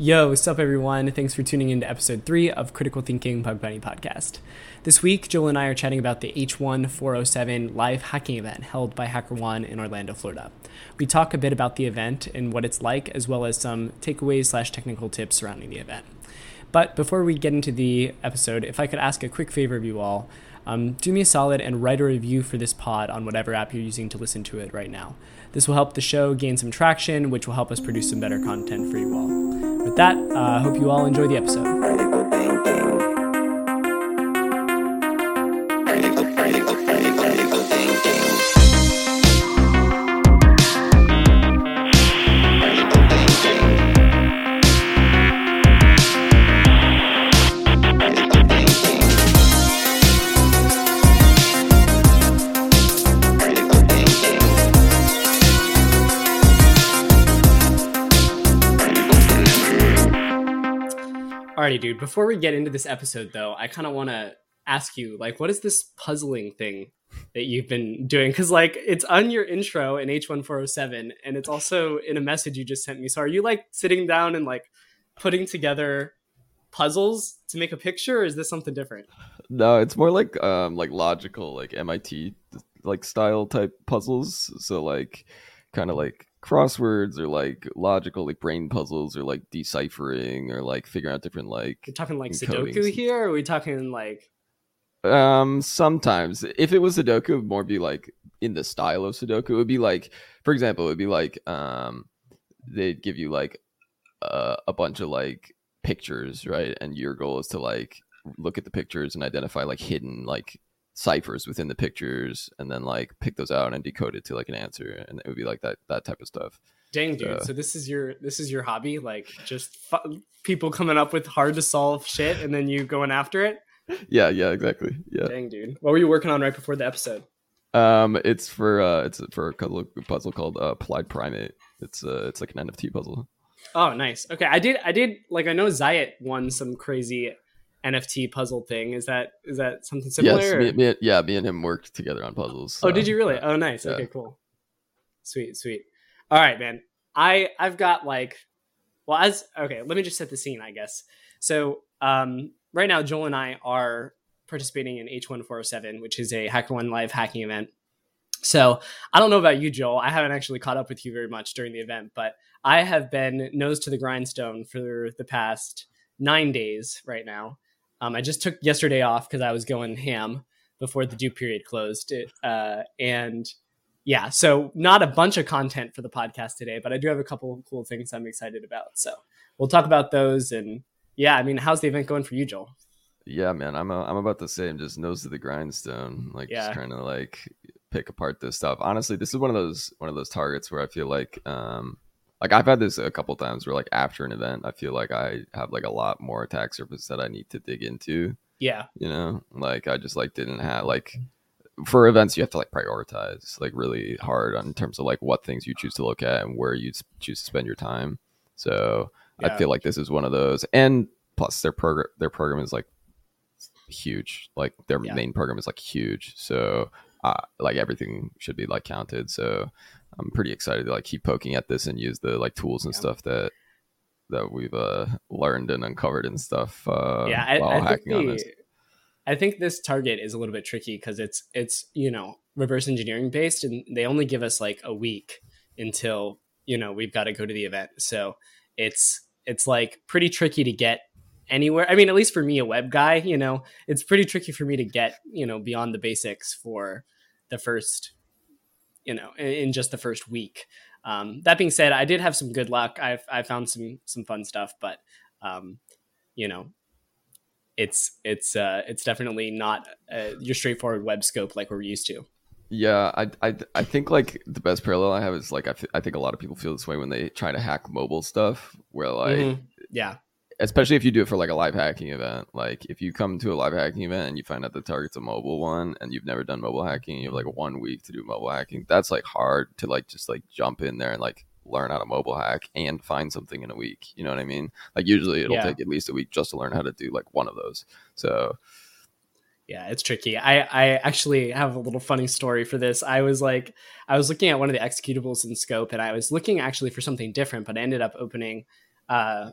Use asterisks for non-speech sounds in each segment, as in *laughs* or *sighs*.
Yo, what's up, everyone? Thanks for tuning in to episode three of Critical Thinking Bug Bounty podcast. This week, Joel and I are chatting about the H1 407 live hacking event held by HackerOne in Orlando, Florida. We talk a bit about the event and what it's like, as well as some takeaways slash technical tips surrounding the event. But before we get into the episode, if I could ask a quick favor of you all, um, do me a solid and write a review for this pod on whatever app you're using to listen to it right now. This will help the show gain some traction, which will help us produce some better content for you all. With that, I uh, hope you all enjoy the episode. Alrighty, dude. Before we get into this episode, though, I kind of want to ask you, like, what is this puzzling thing that you've been doing? Because, like, it's on your intro in H1407, and it's also in a message you just sent me. So, are you like sitting down and like putting together puzzles to make a picture, or is this something different? No, it's more like um like logical, like MIT like style type puzzles. So like kind of like crosswords or like logical like brain puzzles or like deciphering or like figuring out different like You're talking like Sudoku here, or are we talking like um sometimes if it was Sudoku it would more be like in the style of Sudoku. It would be like for example, it would be like um they'd give you like uh, a bunch of like pictures, right? And your goal is to like look at the pictures and identify like hidden like ciphers within the pictures and then like pick those out and decode it to like an answer and it would be like that that type of stuff. Dang dude. Uh, so this is your this is your hobby? Like just fu- people coming up with hard to solve shit and then you going after it? *laughs* Yeah yeah exactly. Yeah. Dang dude. What were you working on right before the episode? Um it's for uh it's for a puzzle called uh, applied primate. It's uh it's like an nft puzzle. Oh nice. Okay i did i did like i know zayat won some crazy NFT puzzle thing. Is that is that something similar? Yes, me, me, yeah, me and him worked together on puzzles. So. Oh, did you really? Oh, nice. Yeah. Okay, cool. Sweet, sweet. All right, man. I I've got like, well, as okay, let me just set the scene, I guess. So, um, right now, Joel and I are participating in H1407, which is a HackerOne live hacking event. So I don't know about you, Joel. I haven't actually caught up with you very much during the event, but I have been nose to the grindstone for the past nine days right now. Um, I just took yesterday off because I was going ham before the due period closed. It, uh, and yeah, so not a bunch of content for the podcast today, but I do have a couple of cool things I'm excited about. So we'll talk about those. And yeah, I mean, how's the event going for you, Joel? Yeah, man, I'm a, I'm about the same. Just nose to the grindstone, like yeah. just trying to like pick apart this stuff. Honestly, this is one of those one of those targets where I feel like um, like I've had this a couple times where like after an event, I feel like I have like a lot more attack surface that I need to dig into. Yeah. You know, like I just like didn't have like for events you have to like prioritize like really hard on terms of like what things you choose to look at and where you choose to spend your time. So yeah. I feel like this is one of those. And plus their program their program is like huge. Like their yeah. main program is like huge. So uh, like everything should be like counted. So I'm pretty excited to like keep poking at this and use the like tools and yeah. stuff that that we've uh, learned and uncovered and stuff. Uh, yeah, I, while I hacking on this. I think this target is a little bit tricky because it's it's you know reverse engineering based, and they only give us like a week until you know we've got to go to the event. So it's it's like pretty tricky to get anywhere. I mean, at least for me, a web guy, you know, it's pretty tricky for me to get you know beyond the basics for the first you know in, in just the first week. Um, that being said, I did have some good luck. I've I found some some fun stuff, but um, you know, it's it's uh, it's definitely not uh, your straightforward web scope like we're used to. Yeah, I, I, I think like the best parallel I have is like I, th- I think a lot of people feel this way when they try to hack mobile stuff, where like mm-hmm. yeah, especially if you do it for like a live hacking event. Like if you come to a live hacking event and you find out the target's a mobile one and you've never done mobile hacking, you have like one week to do mobile hacking. That's like hard to like just like jump in there and like learn how to mobile hack and find something in a week. You know what I mean? Like usually it'll yeah. take at least a week just to learn how to do like one of those. So yeah, it's tricky. I I actually have a little funny story for this. I was like I was looking at one of the executables in scope and I was looking actually for something different, but I ended up opening uh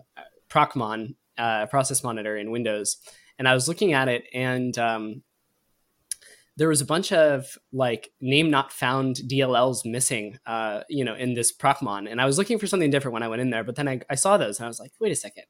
Procmon uh, process monitor in Windows, and I was looking at it, and um, there was a bunch of like name not found DLLs missing, uh, you know, in this Procmon, and I was looking for something different when I went in there, but then I, I saw those, and I was like, wait a second,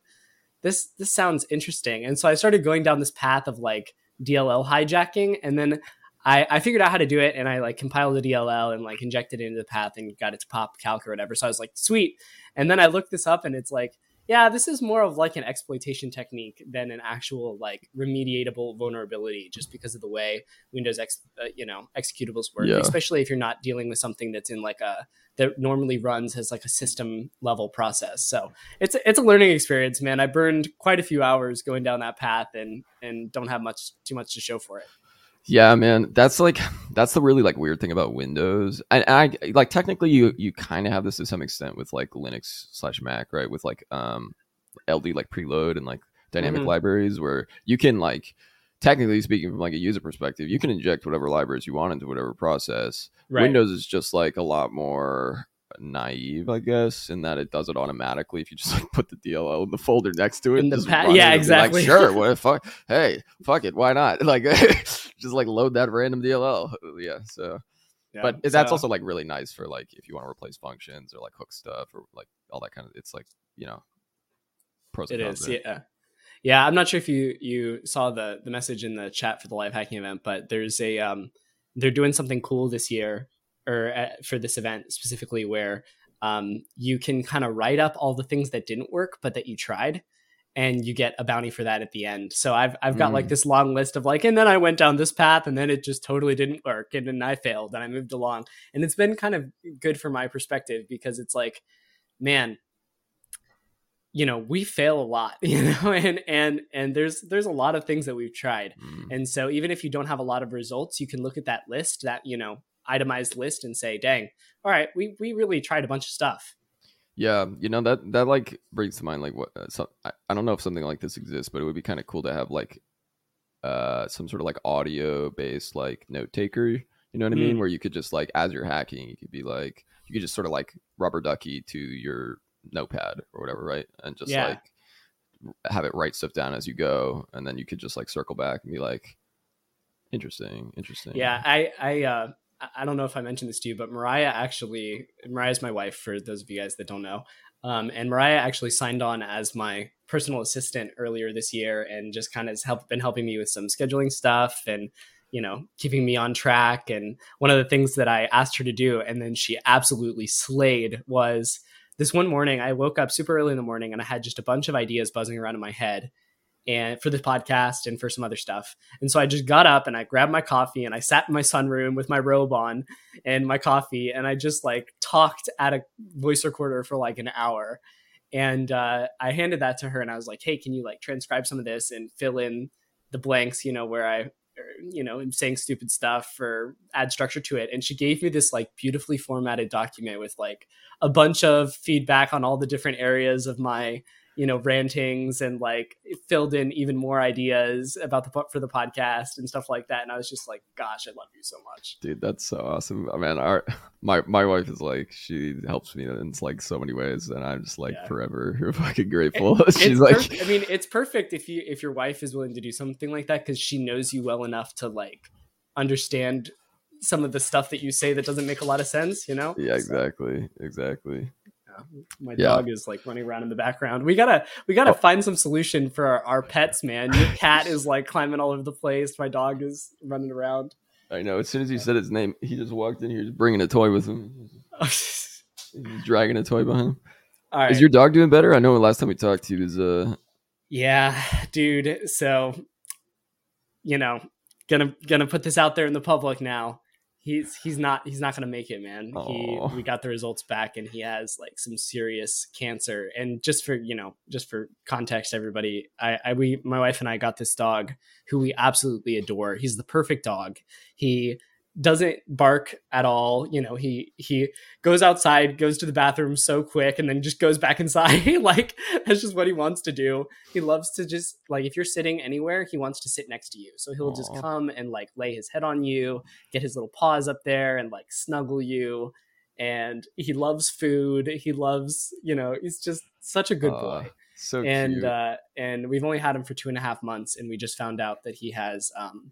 this this sounds interesting, and so I started going down this path of like DLL hijacking, and then I, I figured out how to do it and I like compiled the DLL and like injected it into the path and got it to pop calc or whatever. So I was like, sweet. And then I looked this up and it's like, yeah, this is more of like an exploitation technique than an actual like remediatable vulnerability, just because of the way Windows X, uh, you know, executables work. Yeah. Especially if you're not dealing with something that's in like a that normally runs as like a system level process. So it's it's a learning experience, man. I burned quite a few hours going down that path, and and don't have much too much to show for it. Yeah, man, that's like *sighs* that's the really like weird thing about Windows. And I like technically you you kind of have this to some extent with like Linux slash Mac, right? With like um LD like preload and like dynamic mm-hmm. libraries where you can like technically speaking from like a user perspective, you can inject whatever libraries you want into whatever process. Right. Windows is just like a lot more naive, I guess, in that it does it automatically. If you just *laughs* like put the DLL in the folder next to it, in the pa- yeah, exactly. Like, sure, *laughs* what fuck? Hey, fuck it, why not? *laughs* Like, just like load that random DLL. Yeah, so. Yeah, but so, that's also like really nice for like if you want to replace functions or like hook stuff or like all that kind of. It's like you know, pros. It is, yeah. Yeah, I'm not sure if you you saw the the message in the chat for the live hacking event, but there's a um they're doing something cool this year or uh, for this event specifically where um, you can kind of write up all the things that didn't work but that you tried and you get a bounty for that at the end so i've i've got mm. like this long list of like and then i went down this path and then it just totally didn't work and then i failed and i moved along and it's been kind of good from my perspective because it's like man you know we fail a lot *laughs* you know and and and there's there's a lot of things that we've tried mm. and so even if you don't have a lot of results you can look at that list that you know itemized list and say, dang, all right, we, we really tried a bunch of stuff. Yeah, you know that that like brings to mind like what uh, so, I, I don't know if something like this exists, but it would be kind of cool to have like uh some sort of like audio based like note taker. You know what mm. I mean? Mm. Where you could just like as you're hacking, you could be like you could just sort of like rubber ducky to your notepad or whatever, right? And just yeah. like have it write stuff down as you go, and then you could just like circle back and be like, interesting, interesting. Yeah, I I uh I don't know if I mentioned this to you, but Mariah actually, Mariah's my wife, for those of you guys that don't know. Um, and Mariah actually signed on as my personal assistant earlier this year and just kind of has helped, been helping me with some scheduling stuff and, you know, keeping me on track. And one of the things that I asked her to do, and then she absolutely slayed, was this one morning I woke up super early in the morning and I had just a bunch of ideas buzzing around in my head and for the podcast and for some other stuff. And so I just got up and I grabbed my coffee and I sat in my sunroom with my robe on and my coffee and I just like talked at a voice recorder for like an hour. And uh, I handed that to her and I was like, "Hey, can you like transcribe some of this and fill in the blanks, you know, where I you know, am saying stupid stuff or add structure to it. And she gave me this like beautifully formatted document with like a bunch of feedback on all the different areas of my you know rantings and like filled in even more ideas about the for the podcast and stuff like that. And i was just like gosh i love you so much. Dude that's so awesome. Oh, I mean our *laughs* my my wife is like she helps me in like so many ways and i'm just like yeah. forever *laughs* fucking grateful. It, *laughs* she's like i mean it's perfect if you if your wife is willing to do something like that because she knows you well enough to like understand some of the stuff that you say that doesn't make a lot of sense you know? Yeah exactly so. exactly my yeah. dog is like running around in the background. We gotta we gotta oh. find some solution for our, our, pets, man. Your cat is like climbing all over the place. My dog is running around. I know. As soon as he said his name, he just walked in here, just bringing a toy with him, he's *laughs* dragging a toy behind him. All right. Is your dog doing better? I know the last time we talked to you was uh. Yeah, dude. So, you know, gonna gonna put this out there in the public now he's he's not he's not gonna make it, man. He we got the results back, and he has like some serious cancer. And just for you know, just for context, everybody, I, I we my wife and I got this dog who we absolutely adore. He's the perfect dog. He doesn't bark at all. You know, he he goes outside, goes to the bathroom so quick, and then just goes back *laughs* inside. like that's just what he wants to do. He loves to just like if you're sitting anywhere, he wants to sit next to you. So he'll Aww. just come and like lay his head on you, get his little paws up there, and like snuggle you. And he loves food. He loves, you know, he's just such a good boy. so and cute. uh, and we've only had him for two and a half months, and we just found out that he has um,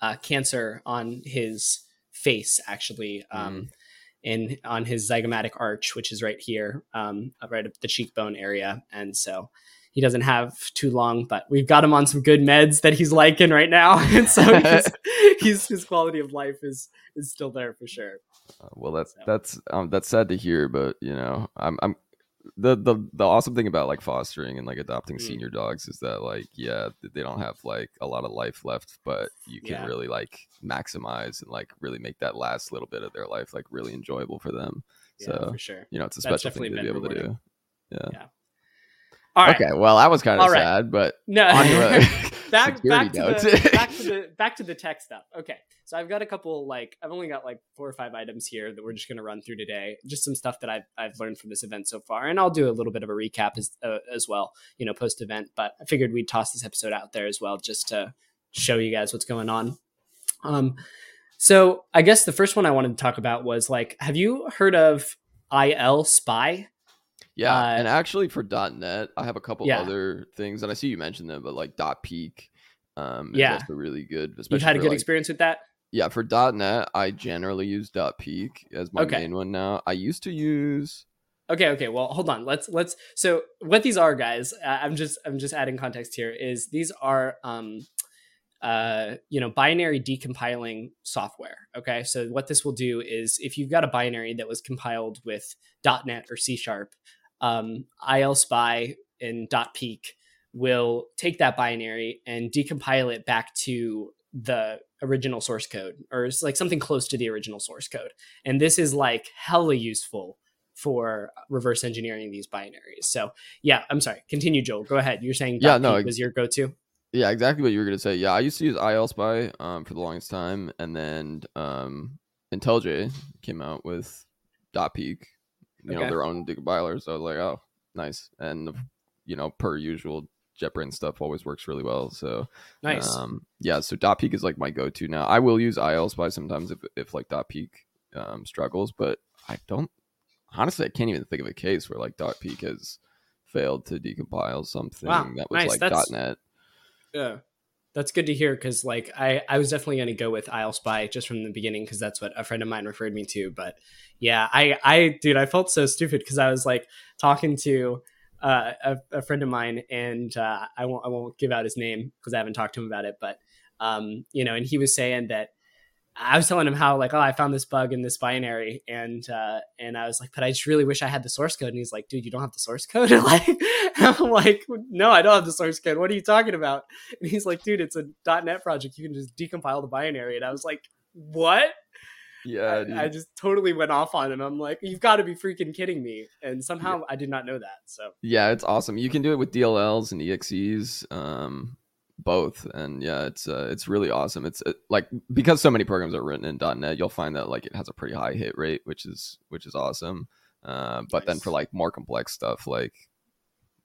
uh, cancer on his face, actually, um, Mm. in on his zygomatic arch, which is right here, um, right at the cheekbone area, and so he doesn't have too long, but we've got him on some good meds that he's liking right now, *laughs* and so he's, *laughs* he's his quality of life is is still there for sure. Uh, well, that's So- that's um, that's sad to hear, but you know, I'm I'm the the the awesome thing about like fostering and like adopting Mm. senior dogs is that like yeah, they don't have like a lot of life left, but you can Yeah. really like maximize and like really make that last little bit of their life like really enjoyable for them. Yeah, So for sure. you know, it's a special thing to be able to do. Yeah. All right. Okay, well, that was kind of right. sad, but No. on to a *laughs* *laughs* back back to the back to the *laughs* back to the tech stuff. Okay, so I've got a couple like I've only got like four or five items here that we're just going to run through today. Just some stuff that I've I've learned from this event so far, and I'll do a little bit of a recap as uh, as well, you know, post event. But I figured we'd toss this episode out there as well, just to show you guys what's going on. Um, so I guess the first one I wanted to talk about was like, have you heard of ILSpy? Yeah, Uh, and actually for .NET, I have a couple Yeah. other things, and I see you mentioned them, but like dotPeek, um, Yeah. also really good. You've had a good like- experience with that? Yeah, for .NET, I generally use dotPeek as my Okay. main one now. I used to use Okay, okay. Well, hold on. Let's let's. So what these are, guys? Uh, I'm just I'm just adding context here. Is these are um, uh, you know, binary decompiling software. Okay, so what this will do is if you've got a binary that was compiled with .NET or C Sharp, um, ILSpy and dotPeek will take that binary and decompile it back to the original source code or it's like something close to the original source code and this is like hella useful for reverse engineering these binaries. So yeah, I'm sorry. Continue, Joel. Go ahead. You're saying Yeah, no, was your go-to. Yeah, exactly what you were gonna say. Yeah, I used to use ILSpy um, for the longest time, and then um, IntelliJ came out with dotPeek, you know, their own decompiler. So I was like, oh, nice, and you know, per usual, JetBrains stuff always works really well. So Nice. um, yeah, so dotPeek is like my go-to now. I will use ILSpy sometimes if if like dotPeek um, struggles, but I don't honestly. I can't even think of a case where like dotPeek has failed to decompile something Wow, that was nice. like That's- .NET. yeah. That's good to hear because like I, I was definitely going to go with ILSpy just from the beginning because that's what a friend of mine referred me to. But yeah, I I dude, I felt so stupid because I was like talking to uh, a, a friend of mine and uh, I won't I won't give out his name because I haven't talked to him about it. But um, you know, and he was saying that I was telling him how like oh I found this bug in this binary and uh, and I was like but I just really wish I had the source code. And he's like dude you don't have the source code? *laughs* Like *laughs* I'm like no I don't have the source code. What are you talking about? And he's like dude it's a .NET project. You can just decompile the binary. And I was like what? Yeah. I, I just totally went off on him. I'm like you've got to be freaking kidding me. And somehow I did not know that so. Yeah, it's awesome. You can do it with DLLs and EXEs, um, both, and yeah, it's uh, it's really awesome. It's uh, like because so many programs are written in .NET, you'll find that like it has a pretty high hit rate, which is which is awesome. Uh, but then for like more complex stuff, like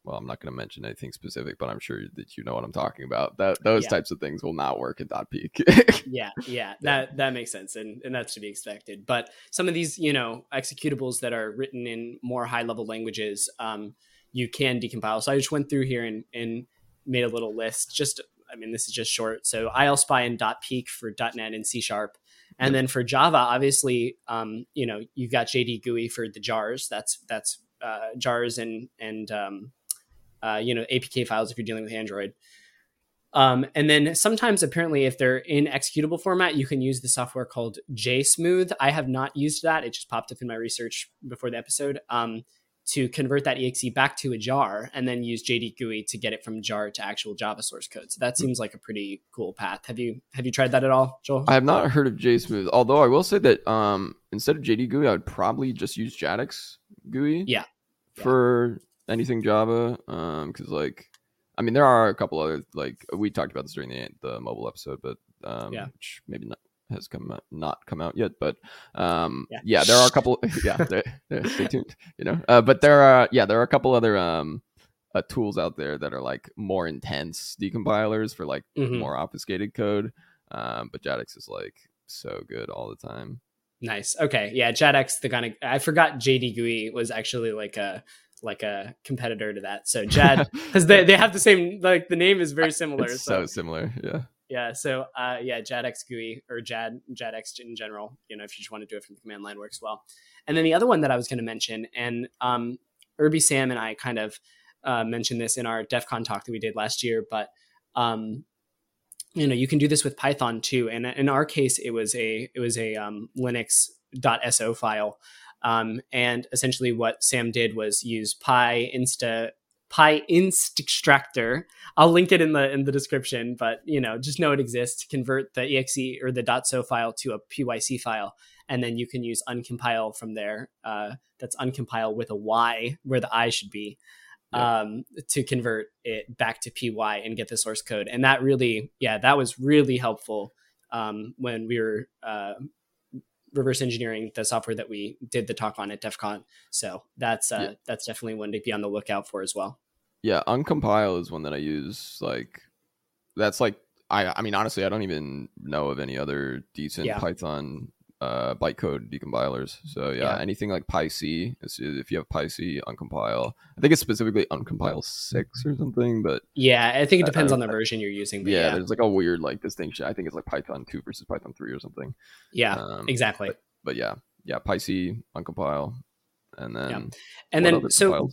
well, I'm not going to mention anything specific, but I'm sure that you know what I'm talking about. That those Yeah. types of things will not work at in dotPeek. *laughs* yeah yeah that that makes sense and and that's to be expected but some of these you know executables that are written in more high level languages um you can decompile so i just went through here and and made a little list just i mean this is just short. So ilspy and dotPeek for .net and c sharp. And then for java obviously um you know you've got jd gui for the jars. That's that's uh, jars and and um uh, you know apk files if you're dealing with android. Um, and then sometimes, apparently, if they're in executable format, you can use the software called JSmooth. I have not used that; it just popped up in my research before the episode. Um, to convert that exe back to a jar, and then use JD GUI to get it from jar to actual Java source code. So that seems like a pretty cool path. Have you have you tried that at all, Joel? I have not heard of JSmooth, although I will say that um, instead of JD GUI, I would probably just use JADX GUI. Yeah. Yeah. For anything Java, because like, I mean, there are a couple other like we talked about this during the the mobile episode, but um, Yeah. which maybe not has come out, not come out yet, but um, Yeah. yeah. there are a couple. *laughs* yeah, there- there- stay tuned. You know, uh, but there are yeah, there are a couple other um. Uh, tools out there that are like more intense decompilers for like Mhm. more obfuscated code. Um, but JADX is like so good all the time. Nice. Okay. Yeah. JADX, the kind of I forgot JD GUI was actually like a like a competitor to that. So Jad, *laughs* because they, they have the same like the name is very *laughs* similar. So, so similar, yeah. Yeah, so uh, yeah, JADX GUI or JAD JADX in general. You know, if you just want to do it from the command line, works well. And then the other one that I was going to mention, and um, Irby Sam and I kind of uh, mentioned this in our DEF CON talk that we did last year, but um, you know, you can do this with Python too. And in our case, it was a it was a um, Linux.so file. Um, and essentially, what Sam did was use Py, Insta PyInstExtractor. I'll link it in the in the description, but you know, just know it exists convert the exe or the .so file to a pyc file, and then you can use uncompyle from there. Uh, that's uncompyle with a y where the i should be um, to convert it back to py and get the source code. And that really, yeah, that was really helpful um, when we were uh, reverse engineering the software that we did the talk on at DEF CON. So that's uh, yeah. that's definitely one to be on the lookout for as well. Yeah, uncompyle is one that I use. Like that's like I I mean honestly I don't even know of any other decent yeah. Python uh, bytecode decompilers. So yeah, yeah. anything like PyC, if you have PyC uncompyle, I think it's specifically uncompyle six or something. But yeah, I think it depends on the version you're using. Yeah, yeah, there's like a weird like distinction. I think it's like Python two versus Python three or something. Yeah, um, exactly. But, but, yeah, yeah, PyC uncompyle, and then yeah. and then so.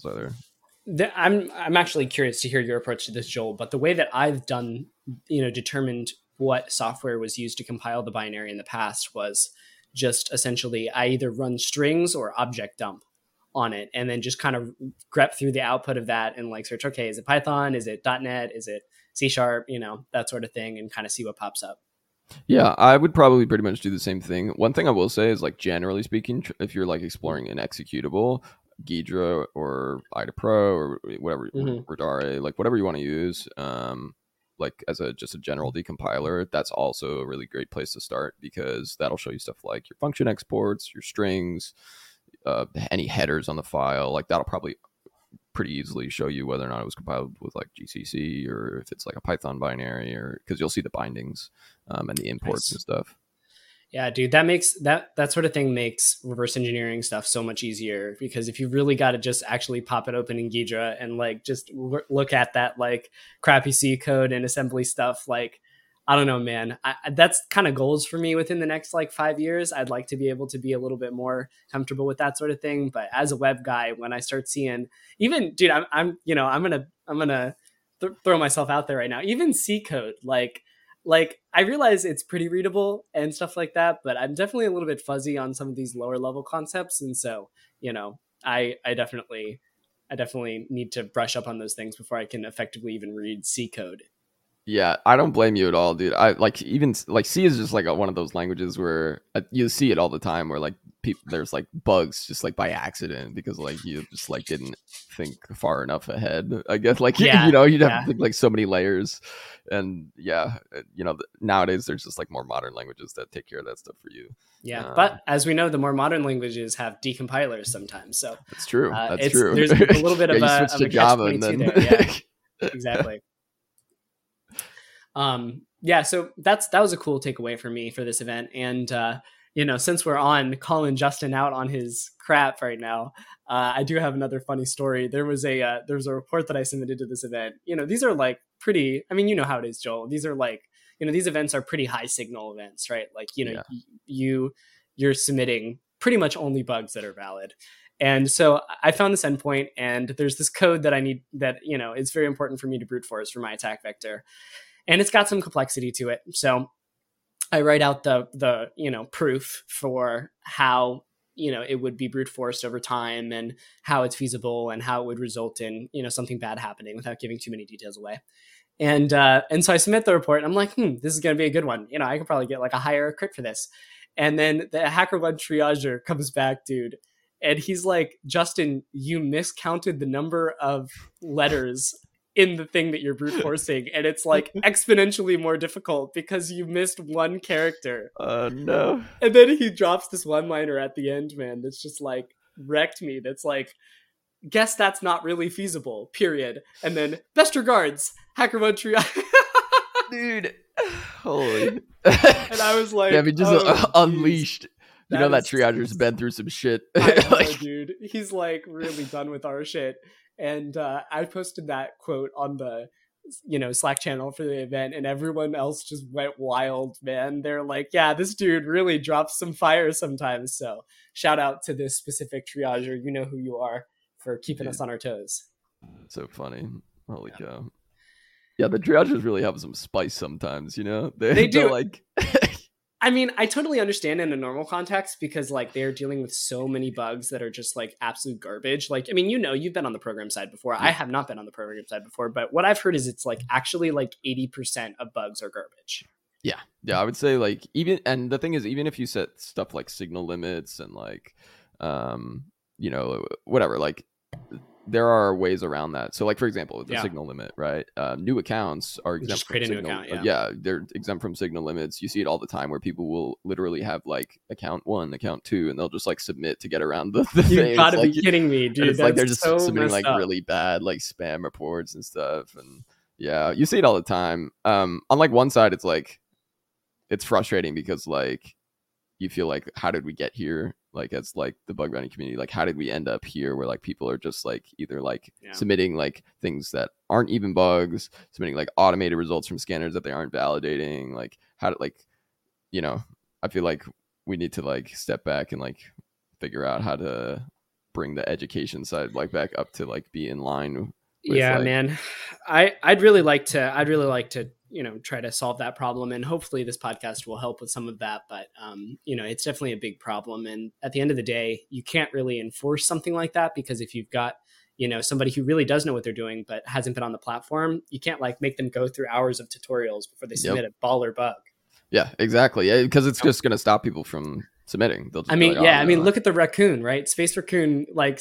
The, I'm I'm actually curious to hear your approach to this, Joel. But the way that I've done, you know, determined what software was used to compile the binary in the past was just essentially I either run strings or object dump on it and then just kind of grep through the output of that and like search okay is it python is it net is it c sharp you know that sort of thing and kind of see what pops up yeah i would probably pretty much do the same thing one thing i will say is like generally speaking if you're like exploring an executable Ghidra or IDA Pro or whatever, mm-hmm. Radare, like whatever you want to use. Um, like as a just a general decompiler, that's also a really great place to start because that'll show you stuff like your function exports, your strings, uh, any headers on the file. Like that'll probably pretty easily show you whether or not it was compiled with like GCC or if it's like a Python binary or because you'll see the bindings um, and the imports nice. and stuff. Yeah, dude, that makes that that sort of thing makes reverse engineering stuff so much easier because if you really got to just actually pop it open in Ghidra and like just look at that like crappy C code and assembly stuff, like I don't know, man. I, that's kind of goals for me within the next like five years. I'd like to be able to be a little bit more comfortable with that sort of thing. But as a web guy, when I start seeing even, dude, I'm, I'm you know, I'm gonna, I'm gonna th- throw myself out there right now. Even C code, like like I realize it's pretty readable and stuff like that, but I'm definitely a little bit fuzzy on some of these lower level concepts, and so you know, I I definitely I definitely need to brush up on those things before I can effectively even read C code. Yeah, I don't blame you at all, dude. I like even like C is just like a, one of those languages where uh, you see it all the time, where like people there's like bugs just like by accident because like you just like didn't think far enough ahead. I guess like *laughs* yeah, you know you'd have yeah. like so many layers, and yeah, uh, you know nowadays there's just like more modern languages that take care of that stuff for you. Yeah, um, but as we know, the more modern languages have decompilers sometimes. So that's true. Uh, that's true. There's a little bit *laughs* yeah, of a, of a Java and then... there. Yeah, *laughs* exactly. Um, yeah, so that's that was a cool takeaway for me for this event. And uh, you know, since we're on calling Justin out on his crap right now, uh, I do have another funny story. There was a uh, there was a report that I submitted to this event. You know, these are like pretty. I mean, you know how it is, Joel. These are like you know these events are pretty high signal events, right? Like you know yeah. y- you you're submitting pretty much only bugs that are valid. And so I found this endpoint, and there's this code that I need that you know it's very important for me to brute force for my attack vector and it's got some complexity to it. So I write out the the you know proof for how you know it would be brute forced over time and how it's feasible and how it would result in you know something bad happening without giving too many details away. And uh, and so I submit the report. And I'm like, hmm, this is going to be a good one. You know, I could probably get like a higher crit for this. And then the hacker one triager comes back, dude, and he's like, Justin, you miscounted the number of letters in the thing that you're brute forcing and it's like *laughs* exponentially more difficult because you missed one character. Uh no. And then he drops this one liner at the end man that's just like wrecked me that's like guess that's not really feasible period. And then best regards HackerOne trio *laughs* dude *sighs* holy and *laughs* i was like yeah, I mean, just oh, uh, unleashed. You know that triager's been through some shit. know, like, dude. He's like really done with our shit. And uh, I posted that quote on the you know Slack channel for the event, and everyone else just went wild. Man, they're like, "Yeah, this dude really drops some fire sometimes." So shout out to this specific triager. You know who you are for keeping us on our toes. So funny. Holy yeah. cow. Yeah, the triagers really have some spice sometimes, you know? They, they *laughs* do. like *laughs* I mean, I totally understand in a normal context because like they're dealing with so many bugs that are just like absolute garbage. Like, I mean, you know, you've been on the program side before. Yeah. I have not been on the program side before, but what I've heard is it's like actually like 80% of bugs are garbage. Yeah. Yeah, I would say like even and the thing is even if you set stuff like signal limits and like um you know whatever like there are ways around that. So, like for example, the yeah. signal limit, right? Uh, new accounts are exempt Just from signal. Account, yeah. yeah. they're exempt from signal limits. You see it all the time where people will literally have like account one, account two, and they'll just like submit to get around the. the *laughs* you thing. gotta be kidding me, dude! It's like they're just so submitting like up. really bad like spam reports and stuff, and yeah, you see it all the time. Um, on like one side, it's like it's frustrating because like you feel like how did we get here like as like the bug bounty community like how did we end up here where like people are just like either like yeah. submitting like things that aren't even bugs submitting like automated results from scanners that they aren't validating like how to like you know i feel like we need to like step back and like figure out how to bring the education side like back up to like be in line with, yeah like, man *sighs* i i'd really like to i'd really like to you know try to solve that problem and hopefully this podcast will help with some of that but um, you know it's definitely a big problem and at the end of the day you can't really enforce something like that because if you've got you know somebody who really does know what they're doing but hasn't been on the platform you can't like make them go through hours of tutorials before they submit yep. a baller bug yeah exactly yeah, because it's just going to stop people from submitting. I mean, like, oh, yeah, I mean, look at the raccoon, right? Space raccoon, like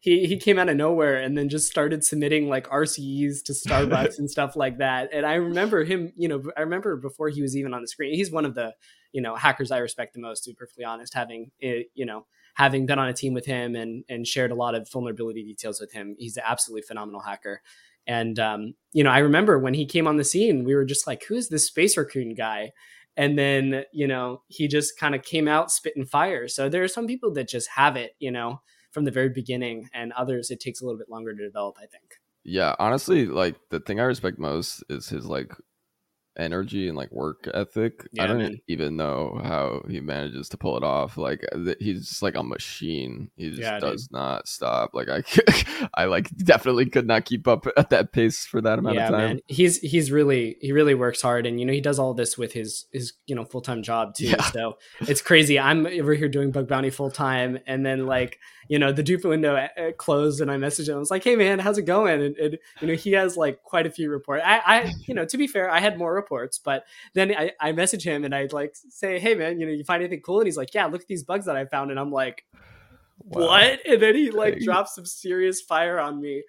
he he came out of nowhere and then just started submitting like RCEs to Starbucks *laughs* and stuff like that. And I remember him, you know, I remember before he was even on the screen. He's one of the you know hackers I respect the most, to be perfectly honest. Having you know, having been on a team with him and and shared a lot of vulnerability details with him, he's an absolutely phenomenal hacker. And um, you know, I remember when he came on the scene, we were just like, "Who's this space raccoon guy?" And then you know he just kind of came out spitting fire. So there are some people that just have it you know from the very beginning and others it takes a little bit longer to develop i think. Yeah honestly like the thing i respect most is his like energy and like work ethic. Yeah, I don't man. even know how he manages to pull it off. Like he's just like a machine. He just yeah, does dude. not stop. Like I, *laughs* I like definitely could not keep up at that pace for that amount yeah, of time. Man. He's he's really he really works hard, and you know he does all this with his his you know full time job too. Yeah. So it's crazy. I'm over here doing bug bounty full time, and then like you know the Dupe window uh, uh, closed, and I messaged him. I was like, "Hey man, how's it going?" And, and you know he has like quite a few reports. I, I you know to be fair, I had more reports, but then I, I message him and I like say, hey man, you know, you find anything cool? And he's like, yeah, look at these bugs that I found. And I'm like, wow. what? And then he like drops some serious fire on me.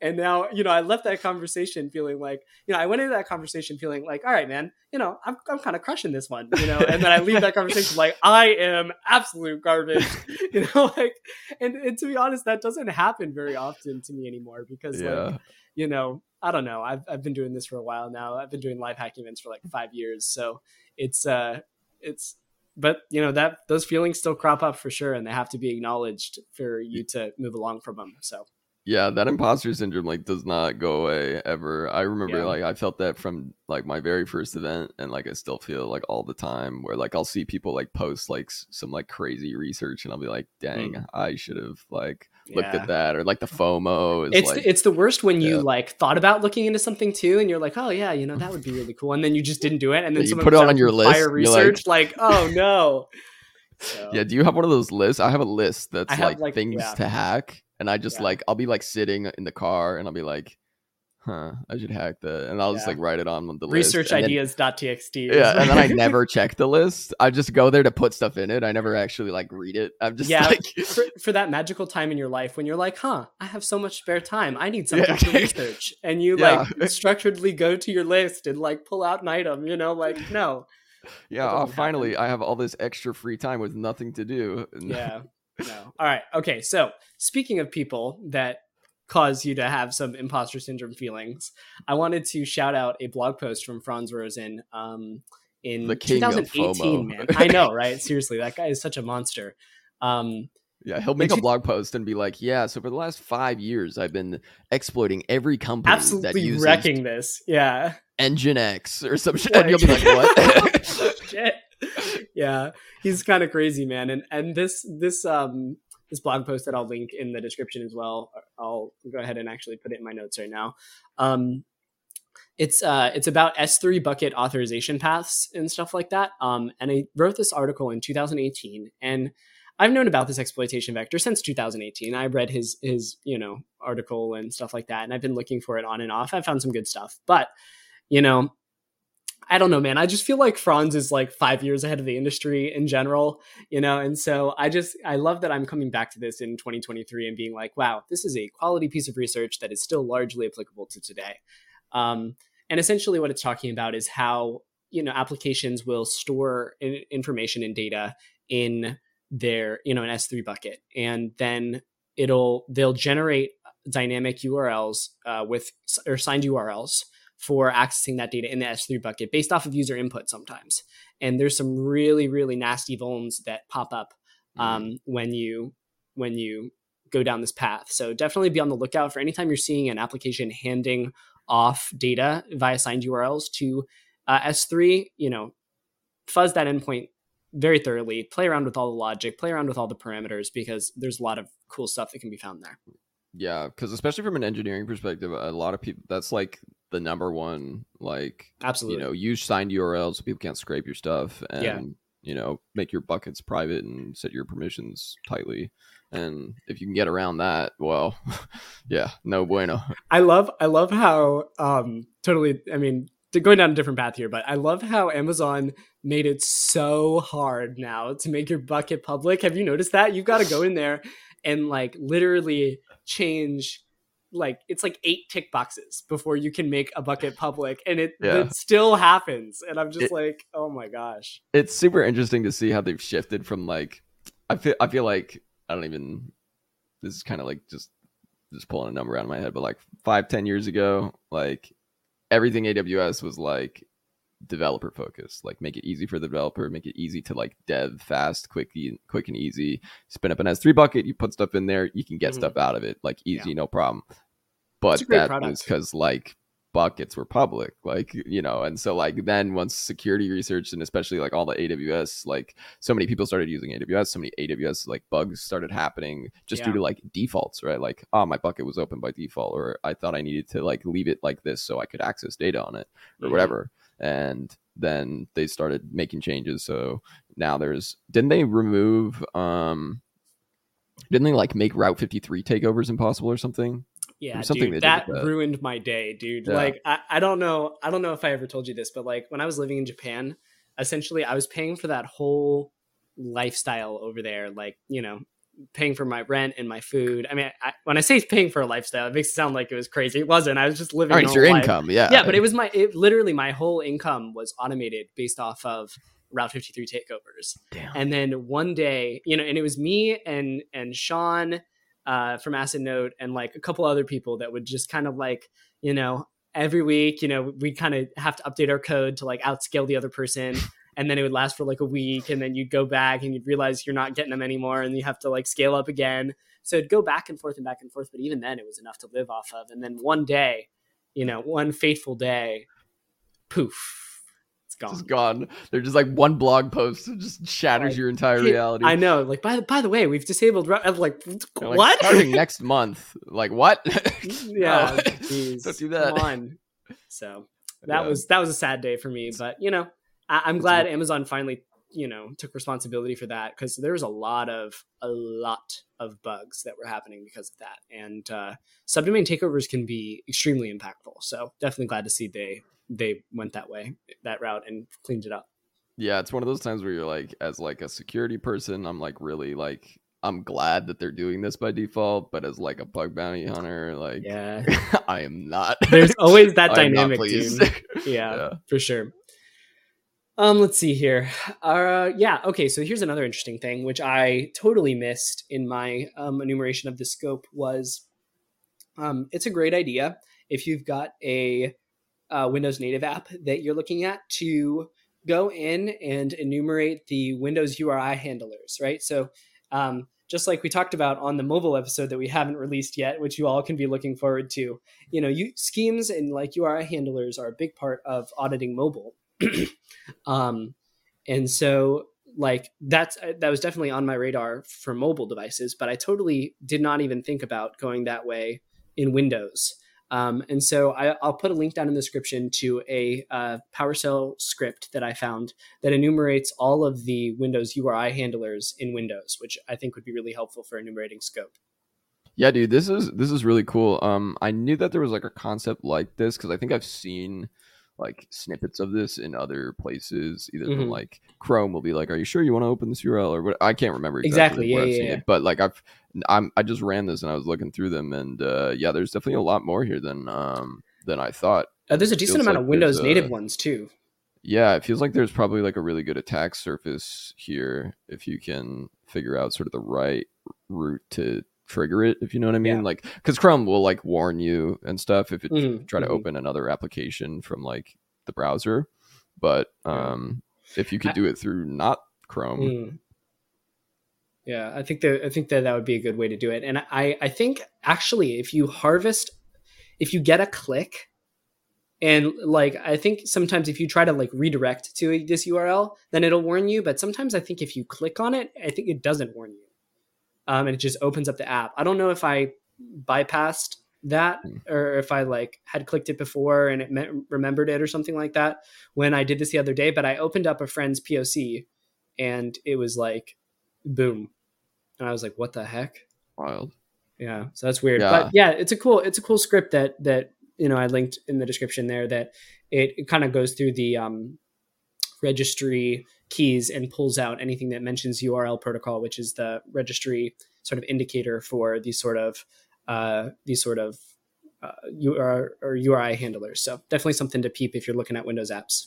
And now, you know, I left that conversation feeling like, you know, I went into that conversation feeling like, all right, man, you know, I'm, I'm kind of crushing this one, you know, and then I leave that *laughs* conversation like, I am absolute garbage, *laughs* you know, like, and, and to be honest, that doesn't happen very often to me anymore because, yeah. like, you know, I don't know. I've I've been doing this for a while now. I've been doing live hacking events for like five years, so it's uh it's but you know that those feelings still crop up for sure, and they have to be acknowledged for you to move along from them. So yeah that imposter syndrome like does not go away ever i remember yeah. like i felt that from like my very first event and like i still feel like all the time where like i'll see people like post like some like crazy research and i'll be like dang mm. i should have like looked yeah. at that or like the fomo it's like, the, it's the worst when you like thought about looking into something too and you're like oh yeah you know that would be really cool and then you just didn't do it and then you put it on your list fire research like, like oh no *laughs* so. yeah do you have one of those lists i have a list that's like, like, things to hack and I just yeah. like I'll be like sitting in the car and I'll be like, huh, I should hack that, and I'll just like write it on the research ideas.txt. Yeah, and then I *laughs* never check the list. I just go there to put stuff in it. I never actually like read it. I'm just yeah, like *laughs* for, for, that magical time in your life when you're like, huh, I have so much spare time. I need something yeah. to *laughs* research, and you yeah. like structuredly go to your list and like pull out an item. You know, like no. Yeah, oh, finally, I have all this extra free time with nothing to do. Yeah, no. All right. Okay. So speaking of people that cause you to have some imposter syndrome feelings, I wanted to shout out a blog post from Frans Rosen. Um, in 2018. Man, I know, *laughs* right? Seriously, that guy is such a monster. Um, yeah, he'll make a blog post and be like, "Yeah, so for the last five years, I've been exploiting every company absolutely that uses wrecking this." Yeah, Nginx or some shit. And you'll be like, "What?" *laughs* *laughs* shit. Yeah, he's kind of crazy, man. And and this this um this blog post that I'll link in the description as well. I'll go ahead and actually put it in my notes right now. Um, it's uh, it's about S3 bucket authorization paths and stuff like that. Um, and I wrote this article in 2018, and I've known about this exploitation vector since 2018. I read his his you know article and stuff like that, and I've been looking for it on and off. I found some good stuff, but you know, I don't know, man. I just feel like Frans is like five years ahead of the industry in general, you know. And so I just I love that I'm coming back to this in 2023 and being like, wow, this is a quality piece of research that is still largely applicable to today. Um, and essentially, what it's talking about is how you know applications will store information and data in their you know an S3 bucket, and then it'll they'll generate dynamic URLs uh, with or signed URLs for accessing that data in the S3 bucket based off of user input sometimes. And there's some really really nasty vulns that pop up mm-hmm. um, mm. when you when you go down this path. So definitely be on the lookout for anytime you're seeing an application handing off data via signed URLs to uh, S3. You know, fuzz that endpoint very thoroughly, play around with all the logic, play around with all the parameters because there's a lot of cool stuff that can be found there. Yeah, because especially from an engineering perspective, a lot of people that's like the number one like absolutely you know use signed URLs so people can't scrape your stuff and yeah. you know make your buckets private and set your permissions tightly. And if you can get around that, well, *laughs* yeah, no bueno. I love I love how um totally I mean going down a different path here, but I love how Amazon made it so hard now to make your bucket public. Have you noticed that? You've got to go in there and like literally change like it's like eight tick boxes before you can make a bucket public and it, yeah. it still happens and i'm just it, like oh my gosh it's super interesting to see how they've shifted from like i feel i feel like i don't even this is kind of like just just pulling a number out of my head but like five ten years ago like everything AWS was like developer focused like make it easy for the developer make it easy to like dev fast quick quick and easy spin up an s3 bucket you put stuff in there you can get mm-hmm. stuff out of it like easy yeah. no problem but that product. was because like buckets were public like you know and so like then once security research and especially like all the aws like so many people started using aws so many aws like bugs started happening just yeah. due to like defaults right like oh my bucket was open by default or i thought i needed to like leave it like this so i could access data on it or mm-hmm. whatever and then they started making changes so now there's didn't they remove um didn't they like make route 53 takeovers impossible or something yeah, dude, that, that, ruined my day, dude. Yeah. Like, I, I don't know, I don't know if I ever told you this, but like when I was living in Japan, essentially I was paying for that whole lifestyle over there. Like, you know, paying for my rent and my food. I mean, I, when I say paying for a lifestyle, it makes it sound like it was crazy. It wasn't. I was just living. it's your life. income, yeah, yeah. But it was my, it, literally, my whole income was automated based off of Route 53 takeovers. Damn. And then one day, you know, and it was me and and Sean uh, from Assetnote and like a couple other people that would just kind of like, you know, every week, you know, we kind of have to update our code to like outscale the other person. And then it would last for like a week. And then you'd go back and you'd realize you're not getting them anymore. And you have to like scale up again. So it'd go back and forth and back and forth. But even then, it was enough to live off of. And then one day, you know, one faithful day, poof, it's gone. Just gone. They're just like one blog post that just shatters like, your entire reality. I know. Like by the by the way, we've disabled. I'm like, what? Like, starting *laughs* next month. Like what? *laughs* yeah. Geez, Don't do that. Come on. So that yeah. was that was a sad day for me, but you know, I, am glad Amazon finally you know took responsibility for that because there was a lot of a lot of bugs that were happening because of that and uh, subdomain takeovers can be extremely impactful so definitely glad to see they they went that way, that route, and cleaned it up. Yeah, it's one of those times where you're like, as like a security person, I'm like really like I'm glad that they're doing this by default, but as like a bug bounty hunter, like yeah, *laughs* I am not. There's always that *laughs* dynamic, dude. *laughs* Yeah, yeah, for sure. Um, let's see here. Uh, yeah, okay. So here's another interesting thing, which I totally missed in my um, enumeration of the scope was, um, it's a great idea if you've got a uh, Windows native app that you're looking at to go in and enumerate the Windows URI handlers, right? So um, just like we talked about on the mobile episode that we haven't released yet, which you all can be looking forward to, you know, you schemes and like URI handlers are a big part of auditing mobile. *clears throat* um, and so like that's that was definitely on my radar for mobile devices, but I totally did not even think about going that way in Windows. Um, and so I, will put a link down in the description to a uh, PowerShell script that I found that enumerates all of the Windows URI handlers in Windows, which I think would be really helpful for enumerating scope. Yeah, dude, this is this is really cool. Um, I knew that there was like a concept like this because I think I've seen like snippets of this in other places. Either mm-hmm. like Chrome will be like, "Are you sure you want to open this URL?" or what? I can't remember exactly, exactly yeah, yeah, yeah. It, but like I've I'm I just ran this and I was looking through them, and uh, yeah, there's definitely a lot more here than um than I thought. Uh, there's a decent amount like of Windows native ones too. Yeah, it feels like there's probably like a really good attack surface here if you can figure out sort of the right route to trigger it if you know what i mean yeah. like because chrome will like warn you and stuff if it mm-hmm. try to mm-hmm. open another application from like the browser but um if you could do it through not chrome mm. yeah i think that i think that that would be a good way to do it and i i think actually if you harvest if you get a click and like i think sometimes if you try to like redirect to this url then it'll warn you but sometimes i think if you click on it i think it doesn't warn you um, and it just opens up the app. I don't know if I bypassed that hmm. or if I like had clicked it before and it me- remembered it or something like that when I did this the other day. But I opened up a friend's POC and it was like, boom, and I was like, what the heck? Wild. Yeah, so that's weird. Yeah. But yeah, it's a cool it's a cool script that that you know I linked in the description there that it, it kind of goes through the um, registry keys and pulls out anything that mentions URL protocol, which is the registry sort of indicator for these sort of uh, these sort of uh, URI, or URI handlers. So definitely something to peep if you're looking at Windows apps.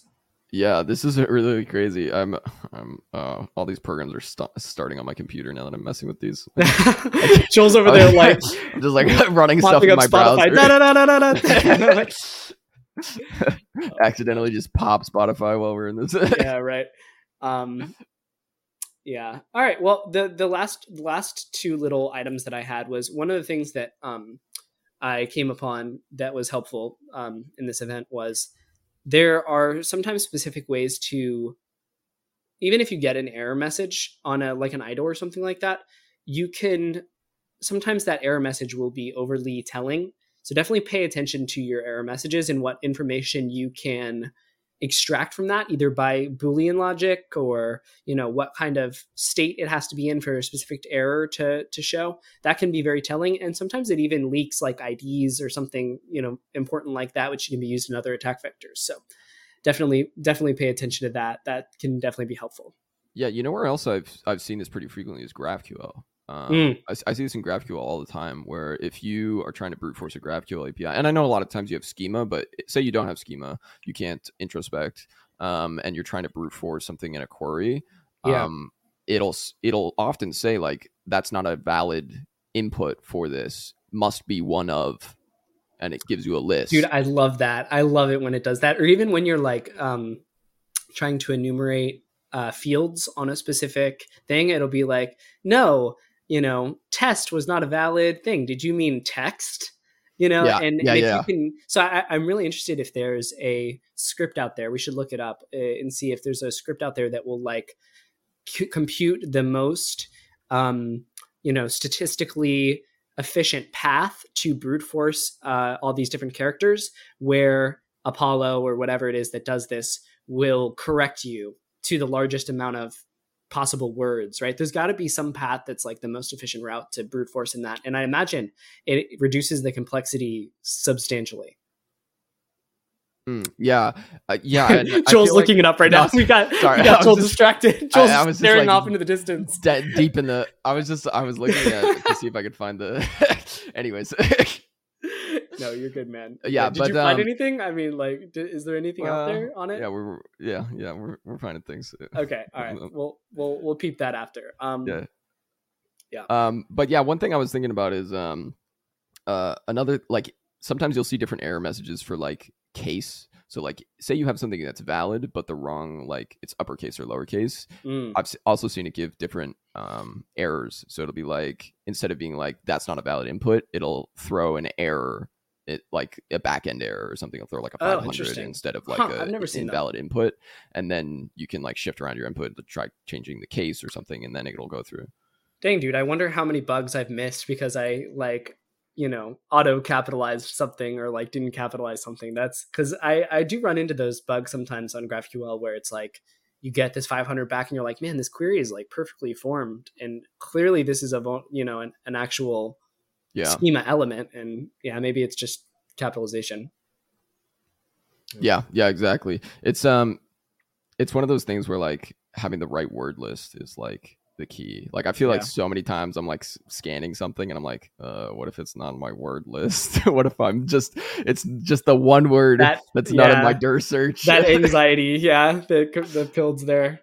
Yeah, this is *laughs* really crazy. I'm, I'm, uh, all these programs are st- starting on my computer now that I'm messing with these. *laughs* *laughs* Joel's over there like, I'm just like running stuff in my Spotify. browser. *laughs* Accidentally just pop Spotify while we're in this. yeah, *laughs* right. Um, yeah. All right. Well, the the last last two little items that I had was one of the things that um, I came upon that was helpful um, in this event was there are sometimes specific ways to even if you get an error message on a like an IDLE or something like that, you can sometimes that error message will be overly telling. So definitely pay attention to your error messages and what information you can extract from that either by boolean logic or you know what kind of state it has to be in for a specific error to to show. That can be very telling and sometimes it even leaks like ids or something you know important like that which can be used in other attack vectors. So definitely definitely pay attention to that. That can definitely be helpful. Yeah you know where else i've i've seen this pretty frequently is graphql um, mm. I, I, see this in GraphQL all the time, where if you are trying to brute force a GraphQL API, and I know a lot of times you have schema, but say you don't have schema, you can't introspect, um, and you're trying to brute force something in a query, yeah. um, it'll it'll often say like that's not a valid input for this, must be one of, and it gives you a list. Dude, I love that. I love it when it does that, or even when you're like um, trying to enumerate uh, fields on a specific thing, it'll be like, no, you know, test was not a valid thing. Did you mean text? You know, yeah, and, yeah, and if yeah. you can, so I, am really interested if there's a script out there. We should look it up uh, and see if there's a script out there that will like c- compute the most, um, you know, statistically efficient path to brute force uh, all these different characters, where Apollo or whatever it is that does this will correct you to the largest amount of possible words, right? There's got to be some path that's like the most efficient route to brute force in that. And I imagine it reduces the complexity substantially. Mm, yeah, uh, yeah. *laughs* Joel's looking like, it up right now. we got, *laughs* sorry, we got Joel just, distracted. Joel's I, I was staring like, off into the distance, de- deep in the. I was just, I was looking at to see if I could find the. *laughs* Anyways, no, you're good, man. Yeah, did but, you find um, anything? I mean, like, did, is there anything uh, out there on it? Yeah, we're yeah, yeah, we're we're finding things. Okay, *laughs* all right. we'll we'll we'll peep that after. Um, yeah, yeah. Um, but yeah, one thing I was thinking about is um, uh, another like sometimes you'll see different error messages for like case So like, say you have something that's valid, but the wrong like it's uppercase or lowercase. Mm. I've also seen it give different um, errors. So it'll be like instead of being like that's not a valid input, it'll throw an error. It like a back end error or something. It'll throw like a Oh, 500 interesting. instead of like Huh, a I've never seen that. invalid input, and then you can like shift around your input to try changing the case or something, and then it'll go through. Dang, dude, I wonder how many bugs I've missed because I like, you know, auto capitalized something or like didn't capitalize something. That's because I I do run into those bugs sometimes on GraphQL where it's like you get this 500 back and you're like, man, this query is like perfectly formed and clearly this is a you know an, an actual Yeah, schema element and yeah maybe it's just capitalization. yeah, yeah, exactly. It's um, it's one of those things where like having the right word list is like the key. Like I feel like so many times I'm like scanning something and I'm like, uh, what if it's not on my word list? *laughs* what if I'm just it's just the one word That- that's not in my yeah. dirsearch? that *laughs* anxiety yeah the the builds there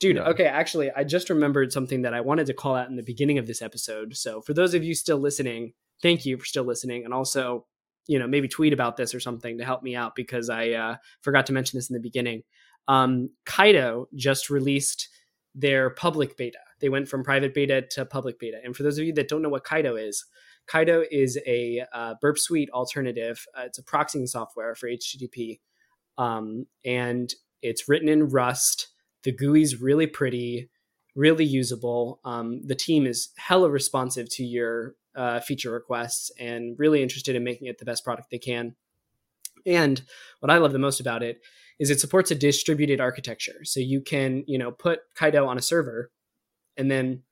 dude Yeah. okay actually i just remembered something that i wanted to call out in the beginning of this episode. So for those of you still listening thank you for still listening and also you know maybe tweet about this or something to help me out because i uh, forgot to mention this in the beginning. Um, Caido just released their public beta. They went from private beta to public beta. And for those of you that don't know what Caido is Caido is a uh, burp suite alternative. Uh, it's a proxying software for http um, and it's written in Rust. The GUI's really pretty, really usable. Um, the team is hella responsive to your uh, feature requests and really interested in making it the best product they can. And what I love the most about it is it supports a distributed architecture. So you can, you know, put Caido on a server, and then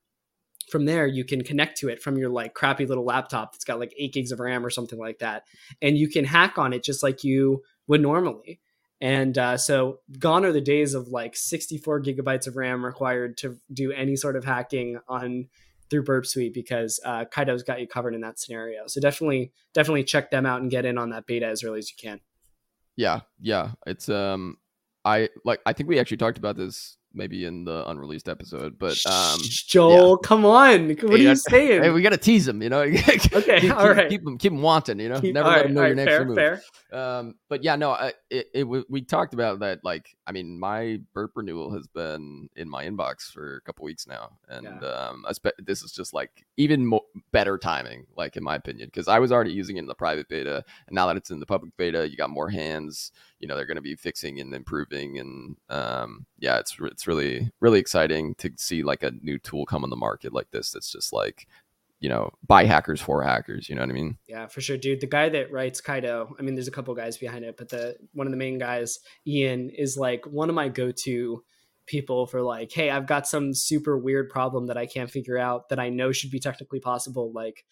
from there you can connect to it from your like crappy little laptop that's got like eight gigs of RAM or something like that, and you can hack on it just like you would normally. And uh, so gone are the days of like 64 gigabytes of RAM required to do any sort of hacking on through Burp Suite because uh, Caido's got you covered in that scenario. So definitely, definitely check them out and get in on that beta as early as you can. yeah, yeah. It's um, I like I think we actually talked about this maybe in the unreleased episode, but um, Joel, come on, what are Yeah. you saying? hey, we gotta tease him, you know. *laughs* okay, keep, all right. keep them, keep them wanting, you know. Keep- Never let right, them know your right, next fair, move. fair. Um, but yeah, no, I, it, it we talked about that. Like, I mean, my burp renewal has been in my inbox for a couple weeks now, and um, I spe- this is just like even mo- better timing, like in my opinion, because I was already using it in the private beta, and now that it's in the public beta, you got more hands. You know, they're going to be fixing and improving, and um, yeah, it's it's really really exciting to see like a new tool come on the market like this. That's just like you know, by hackers for hackers. You know what I mean? Yeah, for sure, dude. The guy that writes Caido, I mean, there's a couple guys behind it, but the one of the main guys, Ian, is like one of my go-to people for like, hey, I've got some super weird problem that I can't figure out that I know should be technically possible. Like,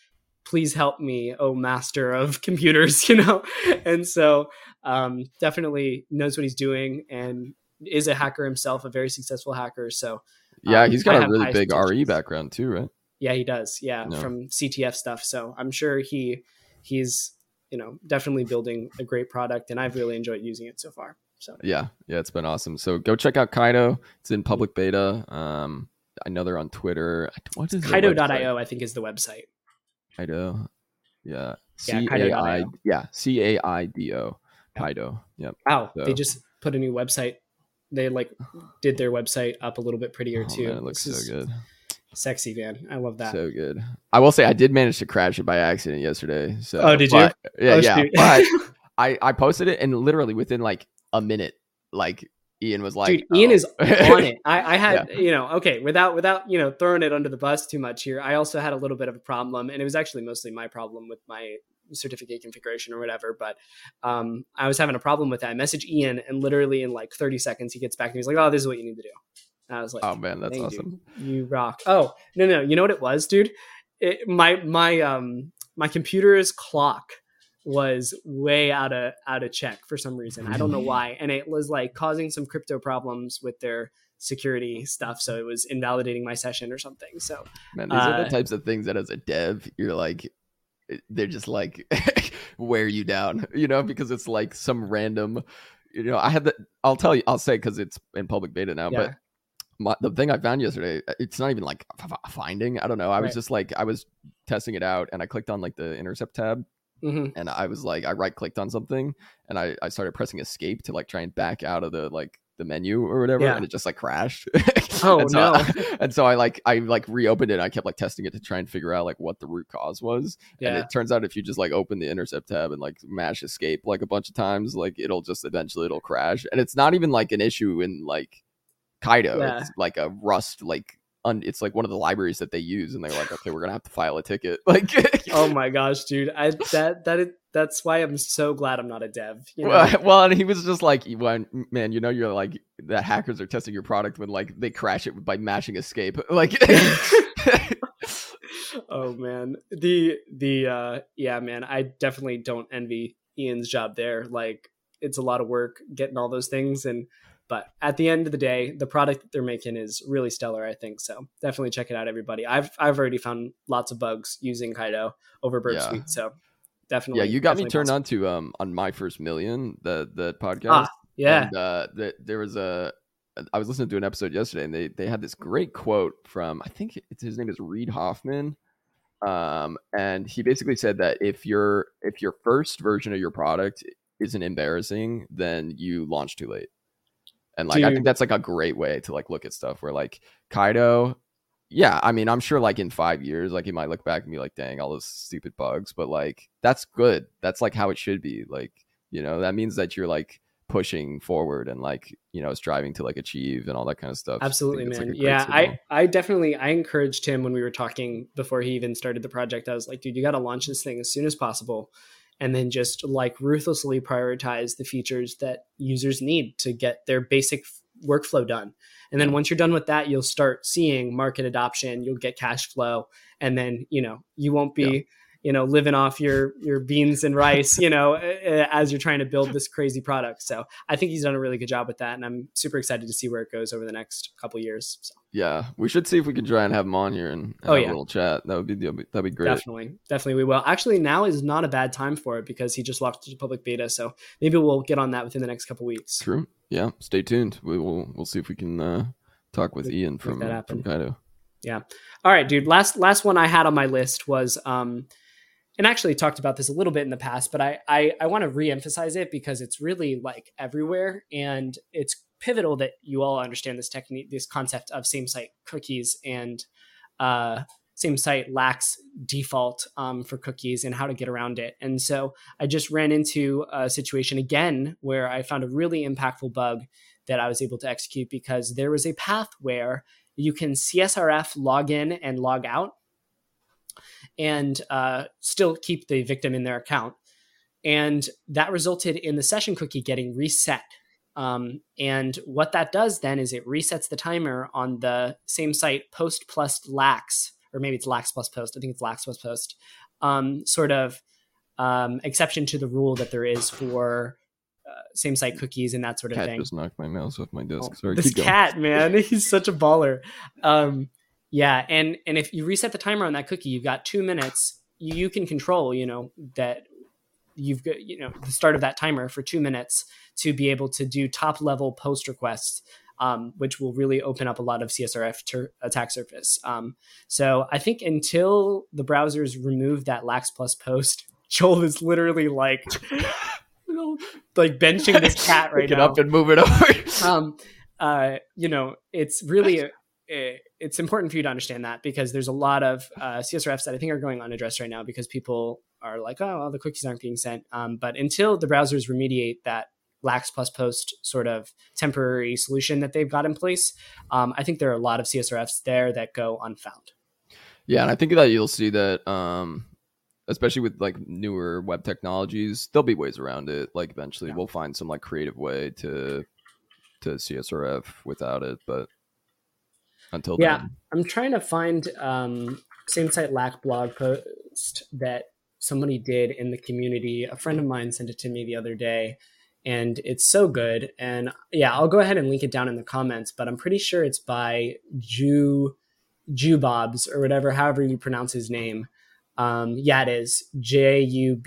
please help me, oh master of *laughs* computers, *laughs* you know. And so, um, definitely knows what he's doing and is a hacker himself, a very successful hacker. So, Yeah, Um, he's I got a really big RE background too, right? Yeah, he does. Yeah, No. from CTF stuff. So I'm sure he he's you know definitely building a great product, and I've really enjoyed using it so far. So Yeah, yeah, it's been awesome. So go check out Caido. It's in public beta. Um, I know they're on Twitter. What is? Caido.io, I think, is the website. Caido. Yeah. Yeah, C A I. Yeah. C A I D O. Caido. Yep. Wow, So- they just put a new website. They like did their website up a little bit prettier Oh, too. man, it looks This so is good. Sexy, man. I love that. So good. I will say I did manage to crash it by accident yesterday. So Oh, did you? but- Yeah, Oh, yeah. But *laughs* I I posted it and literally within like a minute, like Ian was like, Dude, Ian oh. is on it. I, I *laughs* had, you know, okay, without without you know throwing it under the bus too much here. I also had a little bit of a problem, and it was actually mostly my problem with my certificate configuration or whatever. But um, I was having a problem with that. I messaged Ian, and literally in like 30 seconds, he gets back and he's like, "Oh, this is what you need to do." And I was like, oh man, that's "Dang, awesome. dude, you rock." Oh no, no, you know what it was, dude? It, my my um my computer's clock was way out of out of check for some reason. I don't know why, and it was like causing some crypto problems with their security stuff. So it was invalidating my session or something. So Man, these are Uh, the types of things that as a dev, you're like, they're just like *laughs* wear you down, *laughs* you know, because it's like some random, you know, I had the, I'll tell you, I'll say because it's in public beta now, Yeah. but my, the thing I found yesterday, uh, it's not even like f- f- finding. I don't know. I was just like, I was testing it out and I clicked on like the intercept tab Mm-hmm. And I was like, I right clicked on something and I, I started pressing escape to like try and back out of the like the menu or whatever, yeah. and it just like crashed. *laughs* oh and so no! I, *laughs* and so I like I like reopened it. and I kept like testing it to try and figure out like what the root cause was. Yeah. And it turns out if you just like open the intercept tab and like mash escape like a bunch of times, like it'll just eventually it'll crash. And it's not even like an issue in like Caido. Yeah. It's like a Rust like un, it's like one of the libraries that they use, and they're like, okay, we're gonna have to file a ticket. *laughs* Like, oh my *laughs* gosh, dude, I that that is, that's why I'm so glad I'm not a dev. You know? well, *laughs* well, and he was just like, when, man, you know, you're like that hackers are testing your product when like they crash it by mashing escape, like. oh man, the the uh yeah, man, I definitely don't envy Ian's job there. Like, it's a lot of work getting all those things and but at the end of the day, the product that they're making is really stellar, I think. So definitely check it out, everybody. I've I've already found lots of bugs using Caido over Burp yeah. Suite. So definitely. Yeah, you got me turned on to um on my first million, the the podcast. Ah, yeah. And uh the, there was a I was listening to an episode yesterday and they they had this great quote from I think his name is Reid Hoffman. Um and he basically said that if your if your first version of your product isn't embarrassing, then you launch too late. And like Dude. I think that's like a great way to like look at stuff where like Caido, yeah, I mean, I'm sure like in five years, like he might look back and be like, dang, all those stupid bugs, but like that's good. That's like how it should be. Like, you know, that means that you're like pushing forward and like, you know, striving to like achieve and all that kind of stuff. Absolutely, man. Like yeah, signal. I I definitely I encouraged him when we were talking before he even started the project. I was like, dude, you gotta launch this thing as soon as possible and then just like ruthlessly prioritize the features that users need to get their basic workflow done. And then once you're done with that, you'll start seeing market adoption, you'll get cash flow, and then, you know, you won't be yeah you know living off your your beans and rice you know as you're trying to build this crazy product. So i think he's done a really good job with that and i'm super excited to see where it goes over the next couple years so. yeah we should see if we can try and have him on here and have oh, yeah. a little chat. That would be that'd be great. Definitely definitely we will. Actually now is not a bad time for it because he just launched the public beta so maybe we'll get on that within the next couple weeks. True. Yeah stay tuned. We will we'll see if we can uh talk with ian from from Caido. Yeah. All right dude last last one i had on my list was um and actually talked about this a little bit in the past, but I I, I want to reemphasize it because it's really like everywhere, and it's pivotal that you all understand this technique, this concept of same site cookies and uh, same site lax default um, for cookies and how to get around it. And so I just ran into a situation again where I found a really impactful bug that I was able to execute because there was a path where you can CSRF log in and log out and uh, still keep the victim in their account. And that resulted in the session cookie getting reset. Um, and what that does then is it resets the timer on the same site post plus lax, or maybe it's lax plus post. I think it's lax plus post. Um, sort of um, exception to the rule that there is for uh, same site cookies and that sort of cat thing. Just knocked my mouse off my desk. Oh, Sorry, this cat, man, *laughs* he's such a baller. Um, yeah, and and if you reset the timer on that cookie, you've got two minutes. You can control, you know, that you've got, you know, the start of that timer for two minutes to be able to do top level post requests, um, which will really open up a lot of CSRF ter- attack surface. Um, so I think until the browsers remove that lax plus post, *laughs* Joel is literally like, *laughs* like benching this *laughs* cat right Pick now. it up and move it over. um, uh, you know, it's really it, it's important for you to understand that because there's a lot of uh, CSRFs that I think are going unaddressed right now because people are like, oh, well, the cookies aren't being sent. Um, but until the browsers remediate that lax plus post sort of temporary solution that they've got in place, um, I think there are a lot of CSRFs there that go unfound. Yeah, and I think that you'll see that, um, especially with like newer web technologies, there'll be ways around it. Like eventually, yeah. we'll find some like creative way to to CSRF without it, but until yeah then. i'm trying to find um, same site lack blog post that somebody did in the community. A friend of mine sent it to me the other day and it's so good. And yeah i'll go ahead and link it down in the comments but i'm pretty sure it's by jew jubobs or whatever however you pronounce his name. Um, yeah it is. J-u-b-o-b-s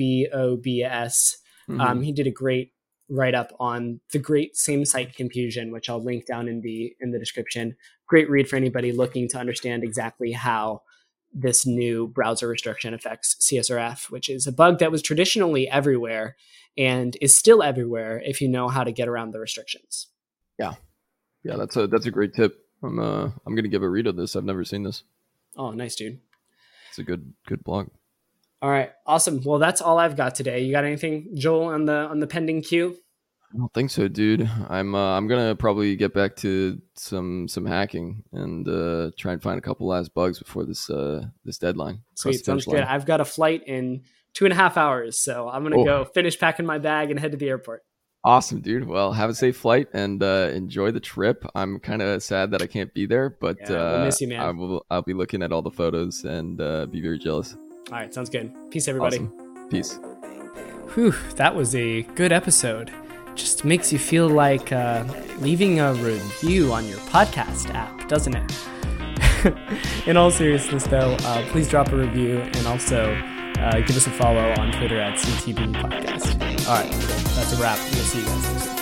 mm-hmm. um, he did a great write up on the great same site confusion, which I'll link down in the in the description. Great read for anybody looking to understand exactly how this new browser restriction affects CSRF, which is a bug that was traditionally everywhere and is still everywhere if you know how to get around the restrictions. Yeah, yeah, that's a that's a great tip. I'm uh I'm gonna give a read of this. I've never seen this. Oh, nice, dude. It's a good good blog. All right, awesome. Well, that's all I've got today. You got anything, Joel, on the on the pending queue? I don't think so, dude. I'm uh, I'm gonna probably get back to some some hacking and uh, try and find a couple last bugs before this uh, this deadline. Sweet, sounds good. I've got a flight in two and a half hours, so I'm gonna oh. go finish packing my bag and head to the airport. Awesome, dude. Well, have a safe flight and uh, enjoy the trip. I'm kind of sad that I can't be there, but yeah, we'll miss you, man. I will. I'll be looking at all the photos and uh, be very jealous. All right, sounds good. Peace, everybody. Awesome. Peace. Whew, that was a good episode. Just makes you feel like uh, leaving a review on your podcast app, doesn't it? *laughs* In all seriousness, though, uh, please drop a review and also uh, give us a follow on Twitter at CTB Podcast. All right. That's a wrap. We'll see you guys next time.